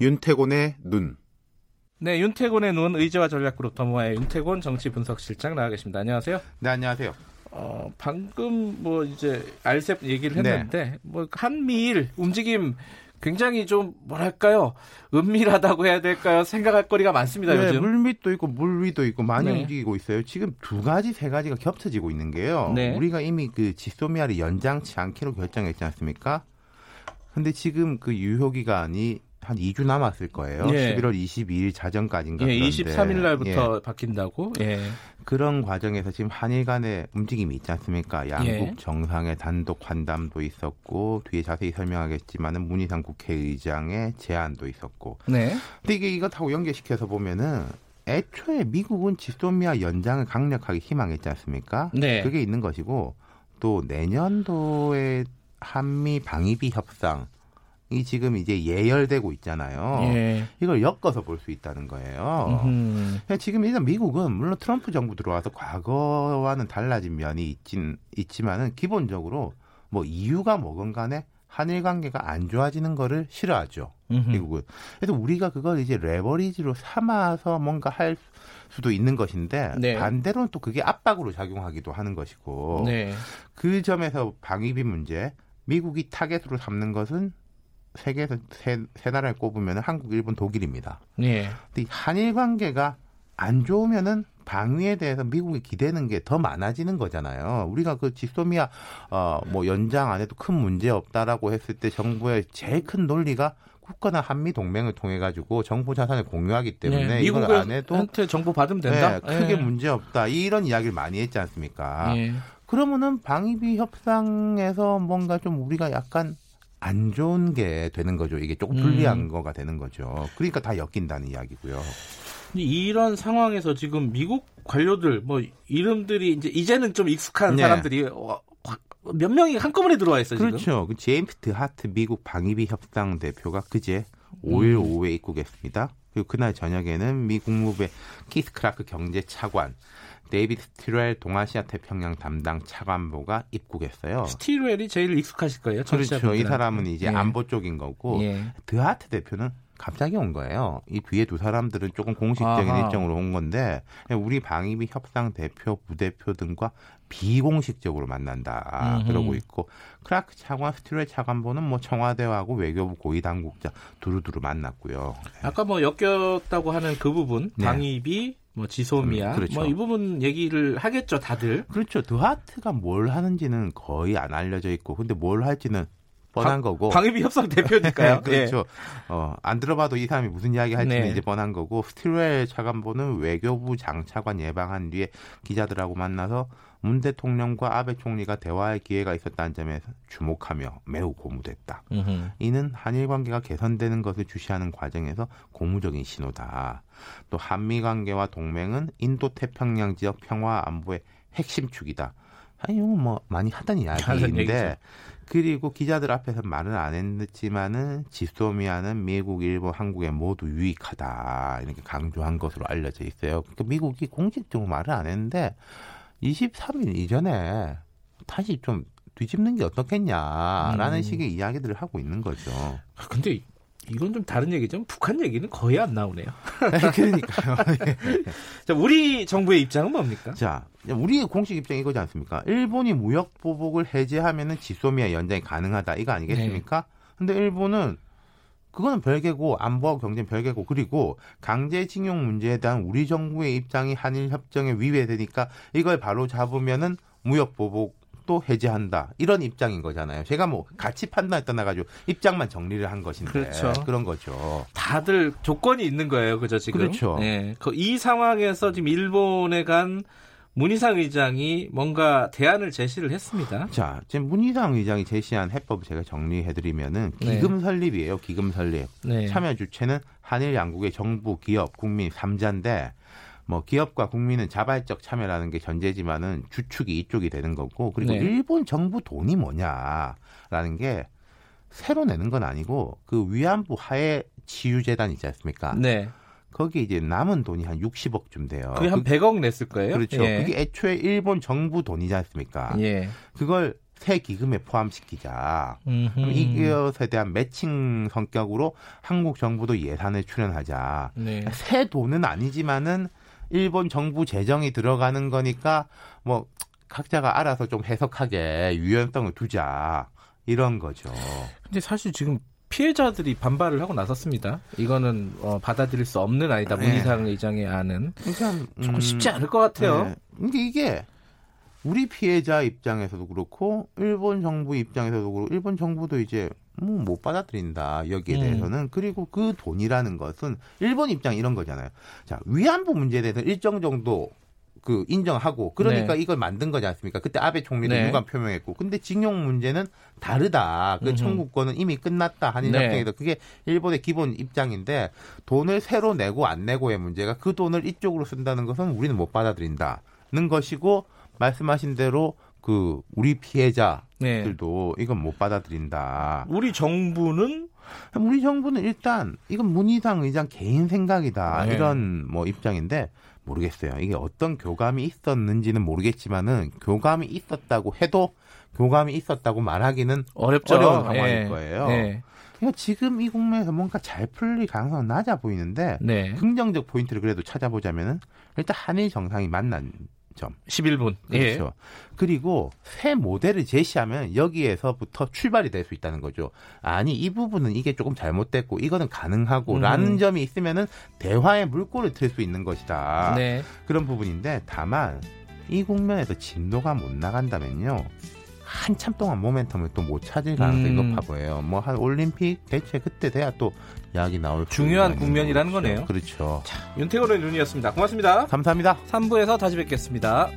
윤태곤의 눈. 네, 윤태곤의 눈 의제와 전략그룹 더모아의 윤태곤 정치 분석실장 나와 계십니다. 안녕하세요. 네, 안녕하세요. 어, 방금 뭐 이제 알셉 얘기를 했는데 네. 뭐 한미일 움직임 굉장히 좀 뭐랄까요 은밀하다고 해야 될까요 생각할 거리가 많습니다 네, 요즘 물밑도 있고 물 위도 있고 많이 네. 움직이고 있어요 지금 두 가지 세 가지가 겹쳐지고 있는 게요 네. 우리가 이미 그 지소미아를 연장치 않기로 결정했지 않습니까 근데 지금 그 유효 기간이 한 2주 남았을 거예요. 예. 11월 22일 자정까지인가. 예, 23일 날부터 예. 바뀐다고. 예. 그런 과정에서 지금 한일 간의 움직임이 있지 않습니까? 양국 예. 정상의 단독 환담도 있었고 뒤에 자세히 설명하겠지만은 문희상 국회의장의 제안도 있었고. 네. 근데 이게 이것하고 연계시켜서 보면은 애초에 미국은 지소미아 연장을 강력하게 희망했지 않습니까? 네. 그게 있는 것이고 또 내년도에 한미 방위비 협상 이 지금 이제 예열되고 있잖아요. 예. 이걸 엮어서 볼 수 있다는 거예요. 그러니까 지금 일단 미국은 물론 트럼프 정부 들어와서 과거와는 달라진 면이 있진 있지만은 기본적으로 뭐 이유가 뭐건 간에 한일 관계가 안 좋아지는 거를 싫어하죠. 음흠. 미국은. 그래서 우리가 그걸 이제 레버리지로 삼아서 뭔가 할 수도 있는 것인데 네. 반대로는 또 그게 압박으로 작용하기도 하는 것이고 네. 그 점에서 방위비 문제 미국이 타겟으로 삼는 것은 세계에서 세, 세 나라를 꼽으면 한국, 일본, 독일입니다. 예. 근데 한일 관계가 안 좋으면은 방위에 대해서 미국이 기대는 게 더 많아지는 거잖아요. 우리가 그 지소미아 어뭐 연장 안 해도 큰 문제 없다라고 했을 때 정부의 제일 큰 논리가 국가나 한미 동맹을 통해 가지고 정보 자산을 공유하기 때문에 네, 이걸 안 해도 한테 정보 받으면 된다. 네, 크게 네. 문제 없다. 이런 이야기를 많이 했지 않습니까? 네. 그러면은 방위비 협상에서 뭔가 좀 우리가 약간 안 좋은 게 되는 거죠. 이게 조금 불리한 음. 거가 되는 거죠. 그러니까 다 엮인다는 이야기고요. 이런 상황에서 지금 미국 관료들 뭐 이름들이 이제 이제는 좀 익숙한 네. 사람들이 어, 몇 명이 한꺼번에 들어와 있어요. 그렇죠. 지금. 그 제임스 드하트 미국 방위비 협상 대표가 그제 5일 음. 오후에 입국했습니다. 그리고 그날 저녁에는 미 국무부의 키스 크라크 경제 차관 데이비드 스티웰 동아시아 태평양 담당 차관보가 입국했어요. 스티웰이 제일 익숙하실 거예요. 그렇죠. 이 사람은 이제 예. 안보 쪽인 거고 예. 드하트 대표는 갑자기 온 거예요. 이 뒤에 두 사람들은 조금 공식적인 아하. 일정으로 온 건데 우리 방위비 협상 대표, 부대표 등과 비공식적으로 만난다 음흠. 그러고 있고 크라크 차관, 스티웰 차관보는 뭐 청와대하고 외교부 고위 당국자 두루두루 만났고요. 아까 뭐 엮였다고 하는 그 부분 네. 방위비 뭐 지소미아 음, 그렇죠. 뭐이 부분 얘기를 하겠죠 다들 그렇죠 드하트가 뭘 하는지는 거의 안 알려져 있고 근데 뭘 할지는 뻔한 거고 방위비 협상 대표니까요. 그렇죠. 예. 어, 안 들어봐도 이 사람이 무슨 이야기 할지는 네. 이제 뻔한 거고 스틸웰 차관보는 외교부 장차관 예방한 뒤에 기자들하고 만나서 문 대통령과 아베 총리가 대화할 기회가 있었다는 점에서 주목하며 매우 고무됐다. 으흠. 이는 한일 관계가 개선되는 것을 주시하는 과정에서 고무적인 신호다. 또 한미 관계와 동맹은 인도 태평양 지역 평화 안보의 핵심 축이다. 아니, 이건 뭐 많이 하던 이야기인데 그리고 기자들 앞에서 말은 안 했지만은 지소미아는 미국, 일본, 한국에 모두 유익하다 이렇게 강조한 것으로 알려져 있어요. 그러니까 미국이 공식적으로 말을 안 했는데 23일 이전에 다시 좀 뒤집는 게 어떻겠냐라는 음. 식의 이야기들을 하고 있는 거죠. 아, 근데 이건 좀 다른 얘기죠. 북한 얘기는 거의 안 나오네요. 그러니까요. 자, 우리 정부의 입장은 뭡니까? 자, 우리의 공식 입장이 이거지 않습니까? 일본이 무역 보복을 해제하면은 지소미아 연장이 가능하다 이거 아니겠습니까? 네. 근데 일본은 그거는 별개고 안보와 경제는 별개고 그리고 강제징용 문제에 대한 우리 정부의 입장이 한일 협정에 위배되니까 이걸 바로 잡으면은 무역 보복 또 해제한다 이런 입장인 거잖아요. 제가 뭐 같이 판단에 떠나가지고 입장만 정리를 한 것인데 그렇죠. 그런 거죠. 다들 조건이 있는 거예요, 그죠 지금? 그렇죠. 네. 이 상황에서 지금 일본에 간 문희상 의장이 뭔가 대안을 제시를 했습니다. 자, 지금 문희상 의장이 제시한 해법 제가 정리해드리면은 네. 기금 설립이에요. 기금 설립. 네. 참여 주체는 한일 양국의 정부, 기업, 국민 3자인데 뭐 기업과 국민은 자발적 참여라는 게 전제지만은 주축이 이쪽이 되는 거고 그리고 네. 일본 정부 돈이 뭐냐라는 게 새로 내는 건 아니고 그 위안부 하해 치유재단 있지 않습니까? 네. 거기 이제 남은 돈이 한 60억쯤 돼요. 그게 한 100억 냈을 거예요? 그렇죠. 예. 그게 애초에 일본 정부 돈이지 않습니까? 예. 그걸 새 기금에 포함시키자. 이것에 대한 매칭 성격으로 한국 정부도 예산을 출연하자. 네. 새 돈은 아니지만은 일본 정부 재정이 들어가는 거니까 뭐 각자가 알아서 좀 해석하게 유연성을 두자. 이런 거죠. 근데 사실 지금 피해자들이 반발을 하고 나섰습니다. 이거는 어, 받아들일 수 없는 아니다. 네. 문희상 의장의 안은 그러니까, 음, 조금 쉽지 않을 것 같아요. 네. 근데 이게 우리 피해자 입장에서도 그렇고 일본 정부 입장에서도 그렇고 일본 정부도 이제 뭐못 받아들인다 여기에 음. 대해서는 그리고 그 돈이라는 것은 일본 입장 이런 거잖아요. 자 위안부 문제에 대해서 일정 정도 그 인정하고 그러니까 네. 이걸 만든 거지 않습니까? 그때 아베 총리도 네. 유감 표명했고 근데 징용 문제는 다르다. 그 청구권은 이미 끝났다. 한일 네. 협정에서 그게 일본의 기본 입장인데 돈을 새로 내고 안 내고의 문제가 그 돈을 이쪽으로 쓴다는 것은 우리는 못 받아들인다는 것이고 말씀하신 대로 그 우리 피해자들도 네. 이건 못 받아들인다. 우리 정부는 우리 정부는 일단 이건 문희상 의장 개인 생각이다 네. 이런 뭐 입장인데 모르겠어요. 이게 어떤 교감이 있었는지는 모르겠지만은 교감이 있었다고 해도 교감이 있었다고 말하기는 어렵죠. 어려운 상황일 네. 거예요. 네. 그러니까 지금 이 국면에서 뭔가 잘 풀릴 가능성은 낮아 보이는데 네. 긍정적 포인트를 그래도 찾아보자면은 일단 한일 정상이 만난 점. 11분. 예. 그렇죠. 예. 그리고 새 모델을 제시하면 여기에서부터 출발이 될 수 있다는 거죠. 아니 이 부분은 이게 조금 잘못됐고 이거는 가능하고라는 음. 점이 있으면은 대화의 물꼬를 틀 수 있는 것이다. 네. 그런 부분인데 다만 이 국면에서 진도가 못 나간다면요. 한참 동안 모멘텀을 또 못 찾을 가능성이 음. 높아 보여요. 뭐 한 올림픽 대체 그때 돼야 또 이야기 나올 중요한 국면이라는 거네요. 그렇죠. 자, 윤태곤의 눈이었습니다. 고맙습니다. 감사합니다. 3부에서 다시 뵙겠습니다.